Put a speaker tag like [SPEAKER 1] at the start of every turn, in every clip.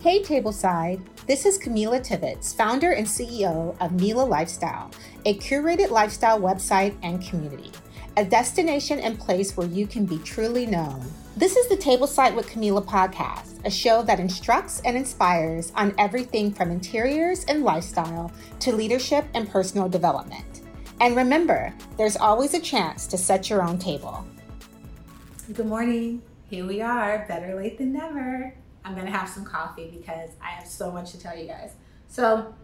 [SPEAKER 1] Hey Tableside, this is Camila Tibbetts, founder and CEO of Mila Lifestyle, a curated lifestyle website and community, a destination and place where you can be truly known. This is the Tableside with Camila podcast, a show that instructs and inspires on everything from interiors and lifestyle to leadership and personal development. And remember, there's always a chance to set your own table.
[SPEAKER 2] Good morning. Here we are, better late than never. I'm gonna have some coffee because I have so much to tell you guys. So,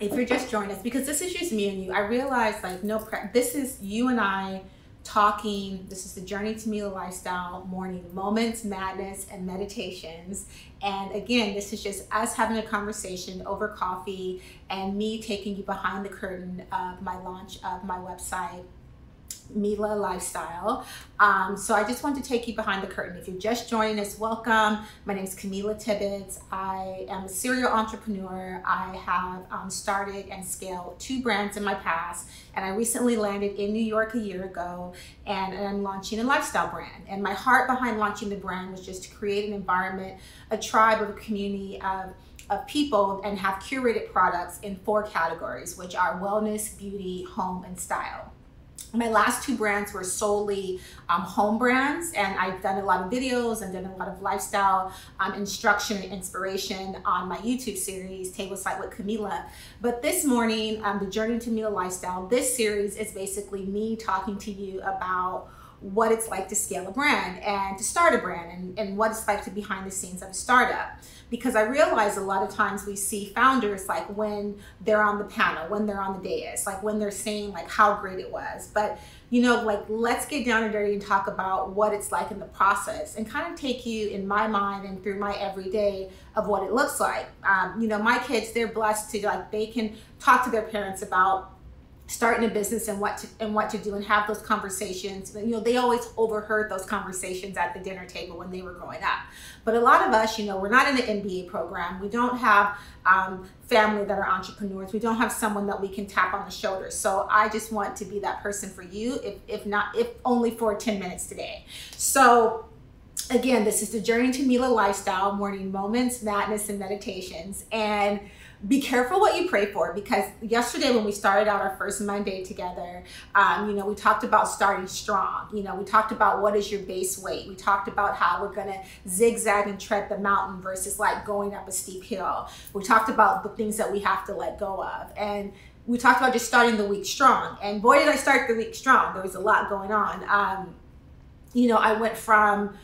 [SPEAKER 2] if you're just joining us, because this is just me and you, I realize like no prep, this is you and I talking. This is the journey to Mila lifestyle, morning moments, madness, and meditations. And again, this is just us having a conversation over coffee and me taking you behind the curtain of my launch of my website Mila lifestyle. Um, so I just want to take you behind the curtain. If you're just joining us, welcome. My name is Camila Tibbetts. I am a serial entrepreneur. I have um, started and scaled two brands in my past, and I recently landed in New York a year ago, and I'm launching a lifestyle brand. And my heart behind launching the brand was just to create an environment, a tribe a community of of people and have curated products in four categories, which are wellness, beauty, home, and style my last two brands were solely um, home brands and i've done a lot of videos and done a lot of lifestyle um, instruction and inspiration on my youtube series table tableside with camila. But this morning um, the journey to Mila lifestyle this series is basically me talking to you about what it's like to scale a brand and to start a brand and, and what it's like to be behind the scenes of a startup because I realize a lot of times we see founders like when they're on the panel, when they're on the dais, like when they're saying like how great it was. But you know, like let's get down and dirty and talk about what it's like in the process and kind of take you in my mind and through my everyday of what it looks like. Um, you know, my kids, they're blessed to like they can talk to their parents about starting a business and what to and what to do and have those conversations. You know they always overheard those conversations at the dinner table when they were growing up. But a lot of us you know we're not in an mba program. We don't have um, family that are entrepreneurs. We don't have someone that we can tap on the shoulder. So i just want to be that person for you if, if not if only for 10 minutes today. So again this is the journey to mila lifestyle morning moments madness and meditations. And be careful what you pray for because yesterday when we started out our first monday together um, you know we talked about starting strong. You know we talked about what is your base weight. We talked about how we're going to zigzag and tread the mountain versus like going up a steep hill. We talked about the things that we have to let go of. And we talked about just starting the week strong. And boy did i start the week strong. There was a lot going on. Um, you know i went from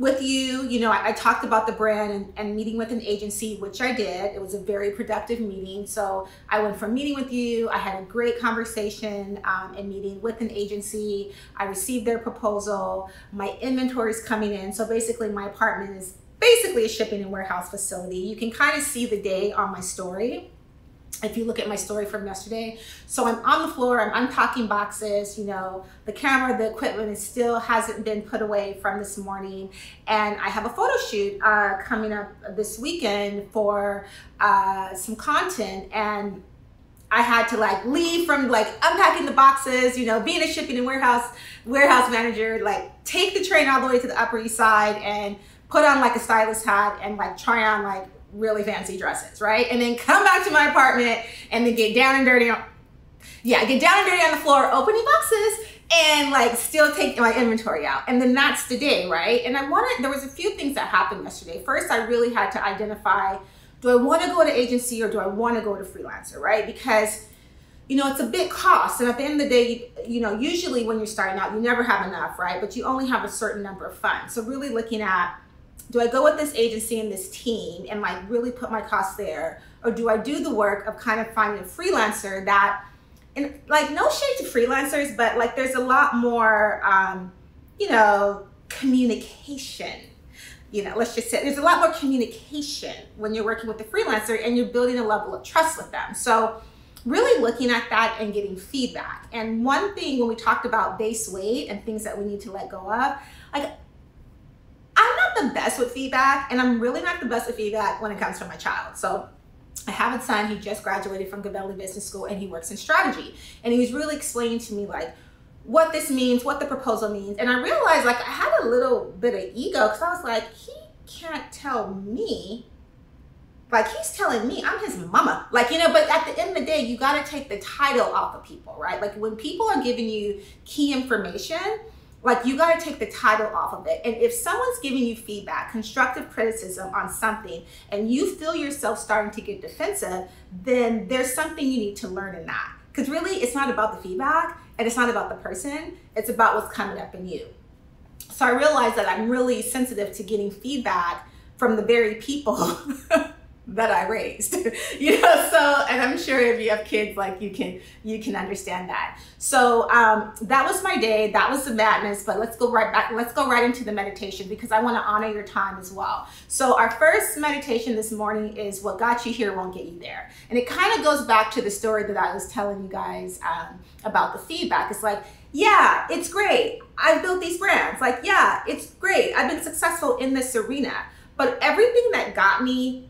[SPEAKER 2] with you, you know, I, I talked about the brand and, and, meeting with an agency, which I did. It was a very productive meeting. So I went from meeting with you, I had a great conversation um, and meeting with an agency. I received their proposal. My inventory is coming in. So basically, my apartment is basically a shipping and warehouse facility. You can kind of see the day on my story if you look at my story from yesterday. So I'm on the floor, I'm unpacking boxes, you know, the camera, the equipment is still hasn't been put away from this morning. And I have a photo shoot uh, coming up this weekend for uh, some content. And I had to like leave from like unpacking the boxes, you know, being a shipping and warehouse warehouse manager, like take the train all the way to the Upper East Side and put on like a stylist hat and like try on like really fancy dresses, right? And then come back to my apartment and then get down and dirty on, yeah, get down and dirty on the floor, opening boxes and like still take my inventory out. And then that's the day, right? And I wanted, there was a few things that happened yesterday. First, I really had to identify, do I want to go to agency or do I want to go to freelancer, right? Because you know, it's a big cost. And at the end of the day, you know, usually when you're starting out, you never have enough, right? But you only have a certain number of funds. So really looking at do I go with this agency and this team and like really put my costs there? Or do I do the work of kind of finding a freelancer that, and like no shade to freelancers, but like there's a lot more, um, you know, communication. You know, let's just say there's a lot more communication when you're working with a freelancer and you're building a level of trust with them. So, really looking at that and getting feedback. And one thing when we talked about base weight and things that we need to let go of, like I'm not the best with feedback, and I'm really not the best with feedback when it comes to my child. So I have a son, he just graduated from Gabelli Business School and he works in strategy. And he was really explaining to me like what this means, what the proposal means. And I realized like I had a little bit of ego because I was like, he can't tell me like he's telling me I'm his mama. Like, you know, but at the end of the day, you got to take the title off of people, right? Like when people are giving you key information, like you got to take the title off of it. And if someone's giving you feedback, constructive criticism on something, and you feel yourself starting to get defensive, then there's something you need to learn in that. Because really, it's not about the feedback and it's not about the person, it's about what's coming up in you. So I realized that I'm really sensitive to getting feedback from the very people that I raised. you know, so and I'm sure if you have kids, like you can you can understand that. So um, that was my day. That was the madness. But let's go right back. Let's go right into the meditation because I want to honor your time as well. So our first meditation this morning is what got you here won't get you there, and it kind of goes back to the story that I was telling you guys um, about the feedback. It's like yeah, it's great. I've built these brands. Like, yeah, it's great. I've been successful in this arena. But everything that got me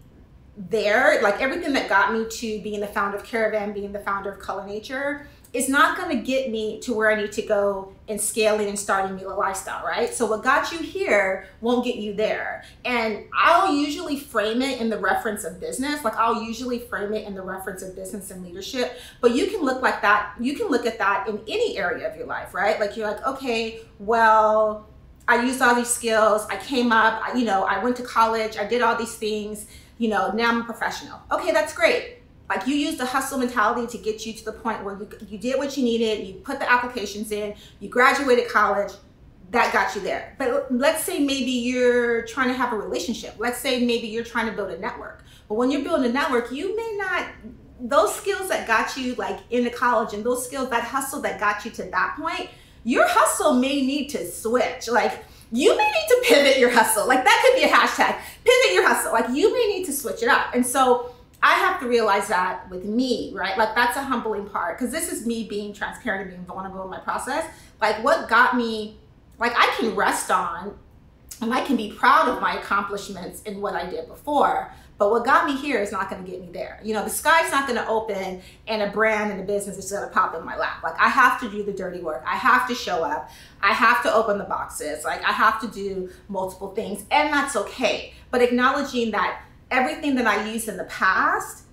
[SPEAKER 2] there, like everything that got me to being the founder of Caravan, being the founder of Color Nature, is not going to get me to where I need to go in scaling and starting Mila Lifestyle, right? So what got you here won't get you there. And I'll usually frame it in the reference of business. Like I'll usually frame it in the reference of business and leadership. But you can look like that. You can look at that in any area of your life, right? Like you're like, okay, well, I used all these skills. I came up, I, you know, I went to college. I did all these things you know, now I'm a professional. Okay, that's great. Like you used the hustle mentality to get you to the point where you, you did what you needed, you put the applications in, you graduated college, that got you there. But let's say maybe you're trying to have a relationship. Let's say maybe you're trying to build a network. But when you're building a network, you may not those skills that got you like into college and those skills that hustle that got you to that point, your hustle may need to switch. Like you may need to pivot your hustle. Like that could be a hashtag. Pivot your hustle. Like you may need to switch it up. And so I have to realize that with me, right? Like that's a humbling part because this is me being transparent and being vulnerable in my process. Like what got me, like I can rest on and I can be proud of my accomplishments in what I did before. But what got me here is not going to get me there. You know, the sky's not going to open and a brand and a business is going to pop in my lap. Like I have to do the dirty work. I have to show up. I have to open the boxes. Like I have to do multiple things and that's okay. But acknowledging that everything that I used in the past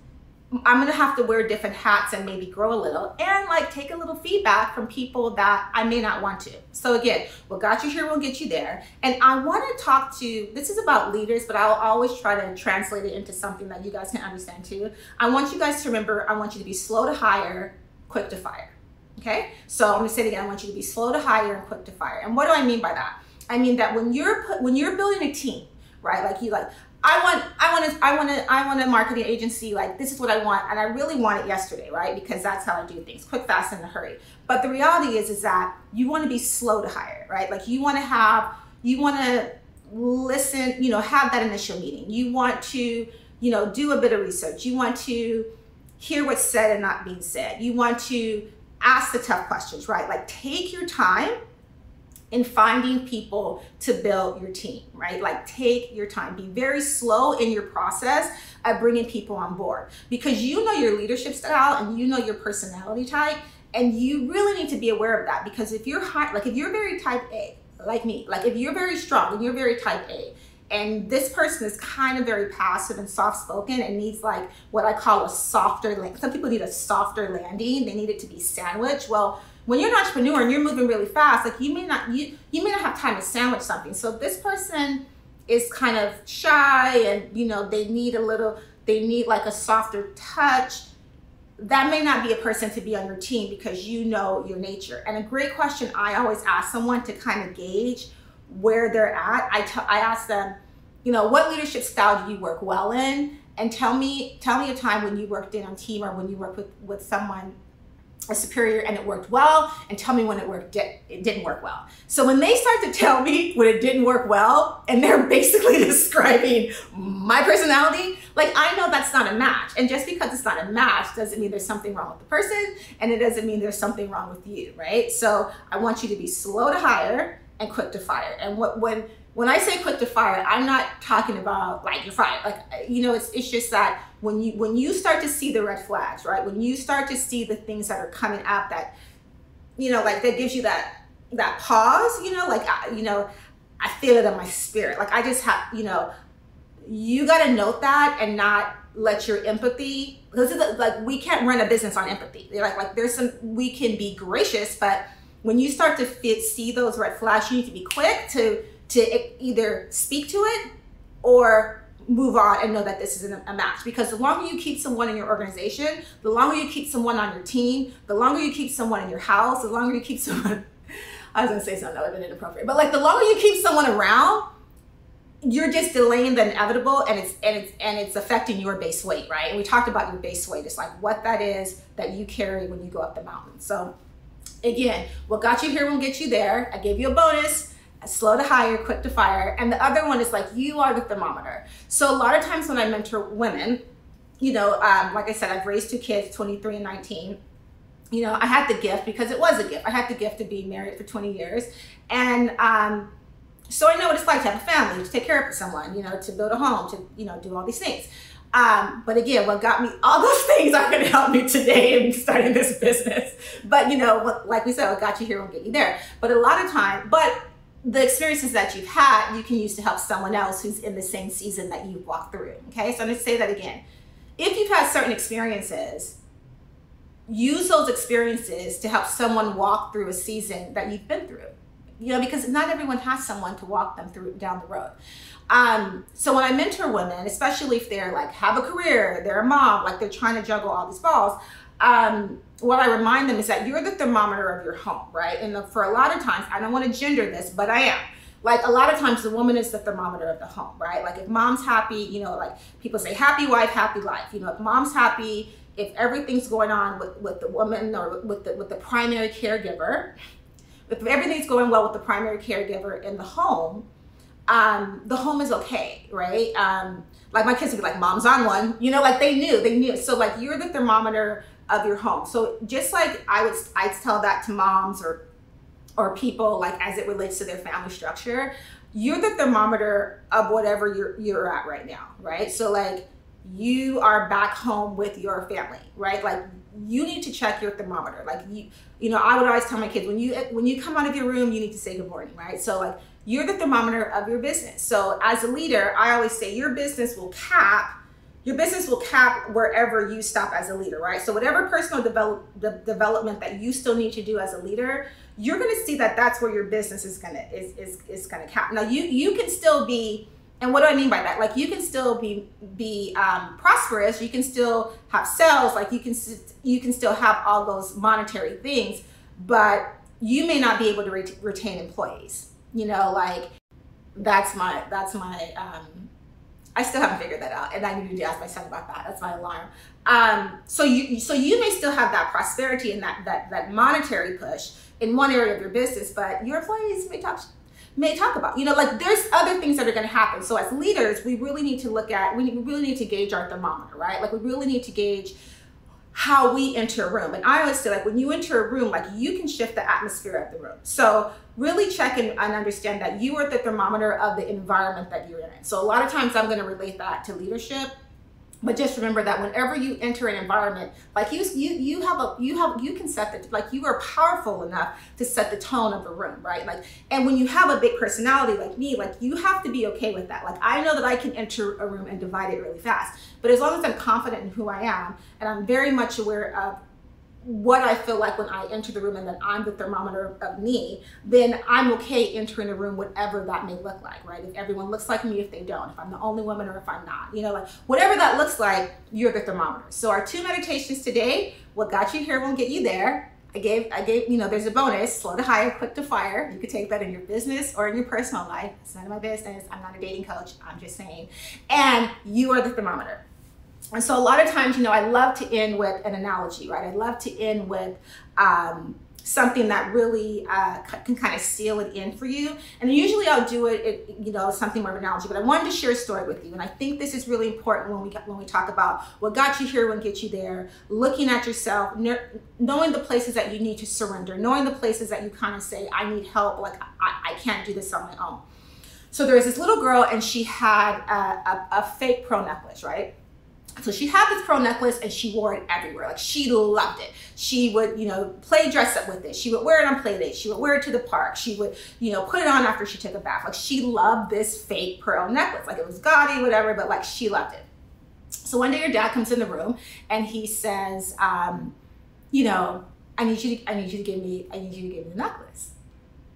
[SPEAKER 2] I'm gonna have to wear different hats and maybe grow a little and like take a little feedback from people that I may not want to. So again, what got you here will get you there. And I want to talk to this is about leaders, but I'll always try to translate it into something that you guys can understand too. I want you guys to remember, I want you to be slow to hire, quick to fire. Okay? So I'm gonna say it again, I want you to be slow to hire and quick to fire. And what do I mean by that? I mean that when you're when you're building a team, right? Like you like, I want, I want to, I want to, I want a marketing agency. Like this is what I want, and I really want it yesterday, right? Because that's how I do things: quick, fast, in a hurry. But the reality is, is that you want to be slow to hire, right? Like you want to have, you want to listen, you know, have that initial meeting. You want to, you know, do a bit of research. You want to hear what's said and not being said. You want to ask the tough questions, right? Like take your time in finding people to build your team, right? Like take your time. Be very slow in your process of bringing people on board because you know your leadership style and you know your personality type and you really need to be aware of that because if you're high, like if you're very type A, like me, like if you're very strong and you're very type A, and this person is kind of very passive and soft spoken and needs like what I call a softer land. Some people need a softer landing. They need it to be sandwich. Well, when you're an entrepreneur and you're moving really fast, like you may not you you may not have time to sandwich something. So this person is kind of shy and you know they need a little they need like a softer touch. That may not be a person to be on your team because you know your nature. And a great question i always ask someone to kind of gauge where they're at I, t- I ask them you know what leadership style do you work well in? And tell me tell me a time when you worked in a team or when you worked with with someone a superior and it worked well and tell me when it worked it didn't work well. So when they start to tell me when it didn't work well and they're basically describing my personality like i know that's not a match. And just because it's not a match doesn't mean there's something wrong with the person and it doesn't mean there's something wrong with you right? So i want you to be slow to hire and quick to fire. And what when when I say quick to fire, I'm not talking about like you're fired. Like you know, it's it's just that when you when you start to see the red flags, right? When you start to see the things that are coming up that you know, like that gives you that that pause, you know, like you know, I I feel it in my spirit. Like I just have, you know, you got to note that and not let your empathy because like we can't run a business on empathy. They're like like there's some we can be gracious, but when you start to fit, see those red flags, you need to be quick to to either speak to it or move on and know that this isn't a match. Because the longer you keep someone in your organization the longer you keep someone on your team the longer you keep someone in your house the longer you keep someone i was going to say something that would have been inappropriate but like the longer you keep someone around you're just delaying the inevitable and it's and it's and it's affecting your base weight right? And we talked about your base weight it's like what that is that you carry when you go up the mountain. So again what got you here will get you there. I gave you a bonus slow to hire, quick to fire. And the other one is like, you are the thermometer. So a lot of times when I mentor women, you know, um, like I said, I've raised two kids, 23 and 19. You know, I had the gift because it was a gift. I had the gift of being married for 20 years. And um, so I know what it's like to have a family, to take care of someone, you know, to build a home, to, you know, do all these things. Um, but again, what got me, all those things are going to help me today in starting this business. But, you know, like we said, what got you here will get you there. But a lot of time, but the experiences that you've had, you can use to help someone else who's in the same season that you've walked through. Okay, so I'm gonna say that again. If you've had certain experiences, use those experiences to help someone walk through a season that you've been through. You know, because not everyone has someone to walk them through down the road. Um, so when I mentor women, especially if they're like have a career, they're a mom, like they're trying to juggle all these balls, um, what I remind them is that you're the thermometer of your home, right? And the, for a lot of times, I don't want to gender this, but I am. Like a lot of times, the woman is the thermometer of the home, right? Like if mom's happy, you know, like people say, happy wife, happy life. You know, if mom's happy, if everything's going on with, with the woman or with the, with the primary caregiver, if everything's going well with the primary caregiver in the home, um, the home is okay, right? Um, like my kids would be like, mom's on one, you know, like they knew, they knew. So like you're the thermometer of your home. So just like I would I tell that to moms or or people like as it relates to their family structure, you're the thermometer of whatever you're you're at right now, right? So like you are back home with your family, right? Like you need to check your thermometer. Like you you know, I would always tell my kids when you when you come out of your room, you need to say good morning, right? So like you're the thermometer of your business. So as a leader, I always say your business will cap your business will cap wherever you stop as a leader, right? So whatever personal develop, de- development that you still need to do as a leader, you're going to see that that's where your business is going to is is, is going to cap. Now you you can still be and what do I mean by that? Like you can still be be um, prosperous. You can still have sales. Like you can you can still have all those monetary things, but you may not be able to re- retain employees. You know, like that's my that's my um, I still haven't figured that out, and I need to ask my son about that. That's my alarm. Um, so you so you may still have that prosperity and that that that monetary push in one area of your business, but your employees may talk may talk about. You know, like there's other things that are going to happen. So as leaders, we really need to look at we really need to gauge our thermometer, right? Like we really need to gauge how we enter a room. And I always say, like, when you enter a room, like, you can shift the atmosphere of the room. So, really check and, and understand that you are the thermometer of the environment that you're in. So, a lot of times I'm going to relate that to leadership but just remember that whenever you enter an environment like you you you have a you have you can set the like you are powerful enough to set the tone of the room right? Like and when you have a big personality like me like you have to be okay with that. Like i know that i can enter a room and divide it really fast. But as long as i'm confident in who i am and i'm very much aware of what I feel like when I enter the room and that I'm the thermometer of me, then I'm okay entering a room, whatever that may look like, right? If everyone looks like me, if they don't, if I'm the only woman or if I'm not, you know, like whatever that looks like, you're the thermometer. So our two meditations today, what got you here won't get you there. I gave, I gave, you know, there's a bonus, slow to hire, quick to fire. You could take that in your business or in your personal life. It's none of my business. I'm not a dating coach. I'm just saying. And you are the thermometer. And so a lot of times, you know, I love to end with an analogy, right? I love to end with um, something that really uh, can kind of seal it in for you. And usually I'll do it, it, you know, something more of an analogy. But I wanted to share a story with you, and I think this is really important when we when we talk about what got you here, what get you there. Looking at yourself, knowing the places that you need to surrender, knowing the places that you kind of say, "I need help," like I, I can't do this on my own. So there was this little girl, and she had a, a, a fake pearl necklace, right? So she had this pearl necklace and she wore it everywhere. Like she loved it. She would, you know, play dress up with it. She would wear it on play dates. She would wear it to the park. She would, you know, put it on after she took a bath. Like she loved this fake pearl necklace. Like it was gaudy, whatever, but like she loved it. So one day your dad comes in the room and he says, um, you know, I need you to, I need you to give me, I need you to give me the necklace,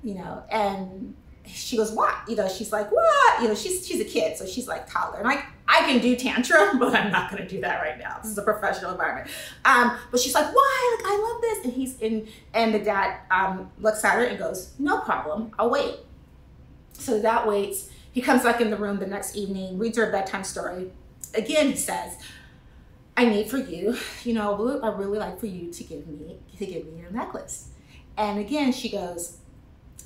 [SPEAKER 2] you know, and she goes, what? You know, she's like, what? You know, she's she's a kid, so she's like toddler. And like, I can do tantrum, but I'm not gonna do that right now. This is a professional environment. Um, but she's like, why? Like, I love this. And he's in, and the dad um, looks at her and goes, no problem, I'll wait. So that waits. He comes back in the room the next evening, reads her a bedtime story. Again, he says, I need for you, you know, I really like for you to give me to give me your necklace. And again, she goes,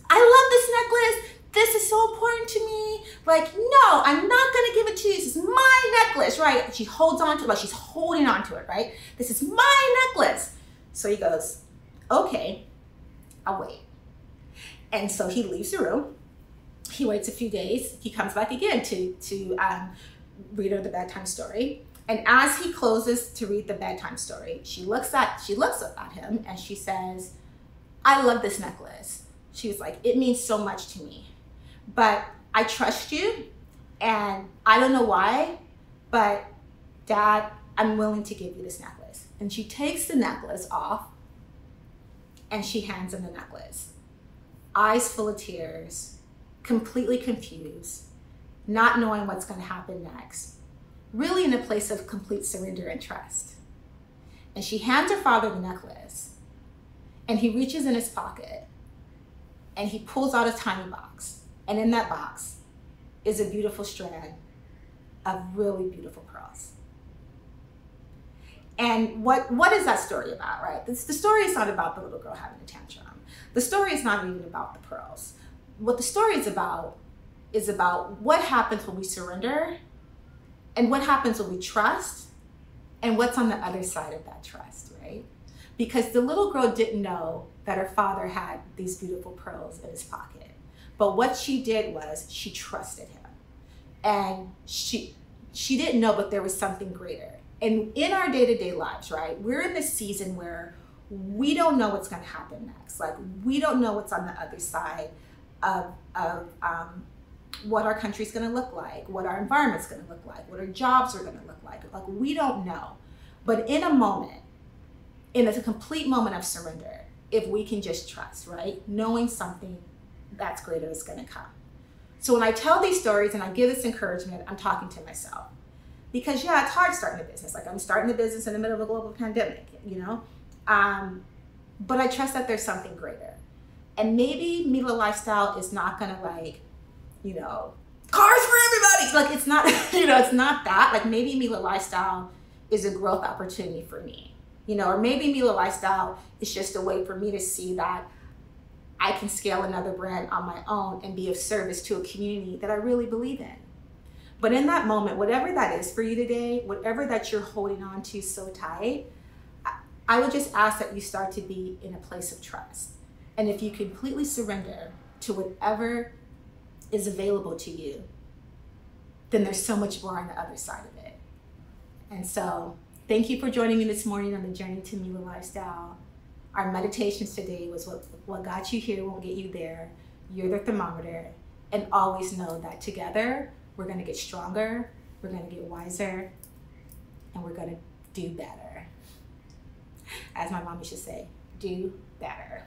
[SPEAKER 2] I love necklace. This is so important to me. Like, no, I'm not gonna give it to you. This is my necklace, right? she holds on to it like she's holding on to it, right? This is my necklace. So he goes, okay, I'll wait. And so he leaves the room. He waits a few days. He comes back again to to um, read her the bedtime story. And as he closes to read the bedtime story, she looks at she looks up at him and she says, "I love this necklace." She was like, It means so much to me. But I trust you, and I don't know why, but dad, I'm willing to give you this necklace. And she takes the necklace off and she hands him the necklace. Eyes full of tears, completely confused, not knowing what's going to happen next, really in a place of complete surrender and trust. And she hands her father the necklace, and he reaches in his pocket and he pulls out a tiny box. And in that box is a beautiful strand of really beautiful pearls. And what, what is that story about, right? The story is not about the little girl having a tantrum. The story is not even about the pearls. What the story is about is about what happens when we surrender and what happens when we trust and what's on the other side of that trust, right? Because the little girl didn't know that her father had these beautiful pearls in his pocket. But what she did was she trusted him. And she she didn't know but there was something greater. And in our day-to-day lives, right? We're in this season where we don't know what's going to happen next. Like we don't know what's on the other side of of um, what our country's going to look like, what our environment's going to look like, what our jobs are going to look like. Like we don't know. But in a moment, in a complete moment of surrender, if we can just trust, right? Knowing something that's greater is going to come. So when I tell these stories and I give this encouragement, I'm talking to myself. Because yeah, it's hard starting a business. Like I'm starting a business in the middle of a global pandemic, you know? Um, but I trust that there's something greater. And maybe Mila Lifestyle is not gonna like, you know, cars for everybody. Like it's not, you know, it's not that. Like maybe Mila Lifestyle is a growth opportunity for me you know, or maybe Mila Lifestyle is just a way for me to see that I can scale another brand on my own and be of service to a community that I really believe in. But in that moment, whatever that is for you today, whatever that you're holding on to so tight, I would just ask that you start to be in a place of trust. And if you completely surrender to whatever is available to you, then there's so much more on the other side of it. And so Thank you for joining me this morning on the journey to Mila Lifestyle. Our meditations today was what, what got you here won't get you there. You're the thermometer. And always know that together we're going to get stronger, we're going to get wiser, and we're going to do better. As my mom used to say, do better.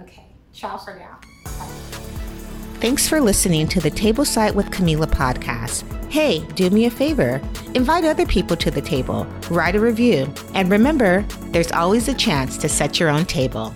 [SPEAKER 2] Okay, ciao for now. Bye.
[SPEAKER 1] Thanks for listening to the Tableside with Camila podcast. Hey, do me a favor. Invite other people to the table, write a review, and remember, there's always a chance to set your own table.